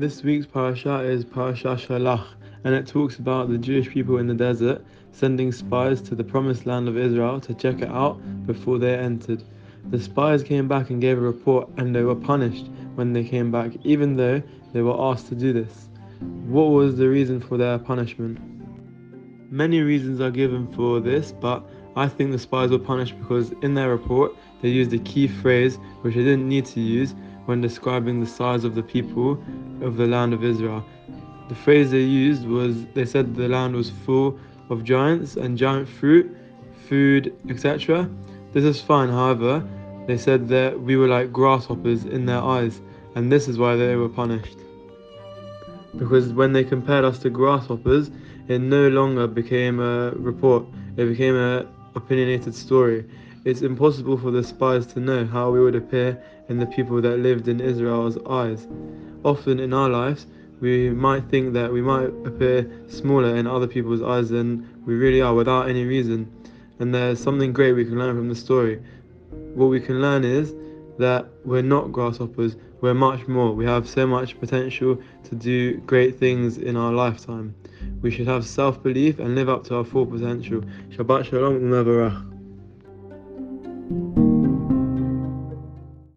This week's parasha is Parasha Shelach, and it talks about the Jewish people in the desert sending spies to the promised land of Israel to check it out before they entered. The spies came back and gave a report, and they were punished when they came back, even though they were asked to do this. What was the reason for their punishment? Many reasons are given for this, but I think the spies were punished because in their report they used a key phrase which they didn't need to use when describing the size of the people of the land of Israel. The phrase they used was they said the land was full of giants and giant fruit, food, etc. This is fine, however, they said that we were like grasshoppers in their eyes, and this is why they were punished. Because when they compared us to grasshoppers, it no longer became a report, it became an opinionated story. It's impossible for the spies to know how we would appear in the people that lived in Israel's eyes. Often in our lives, we might think that we might appear smaller in other people's eyes than we really are without any reason. And there's something great we can learn from the story. What we can learn is that we're not grasshoppers, we're much more. We have so much potential to do great things in our lifetime. We should have self belief and live up to our full potential. Shabbat Shalom Umevarach.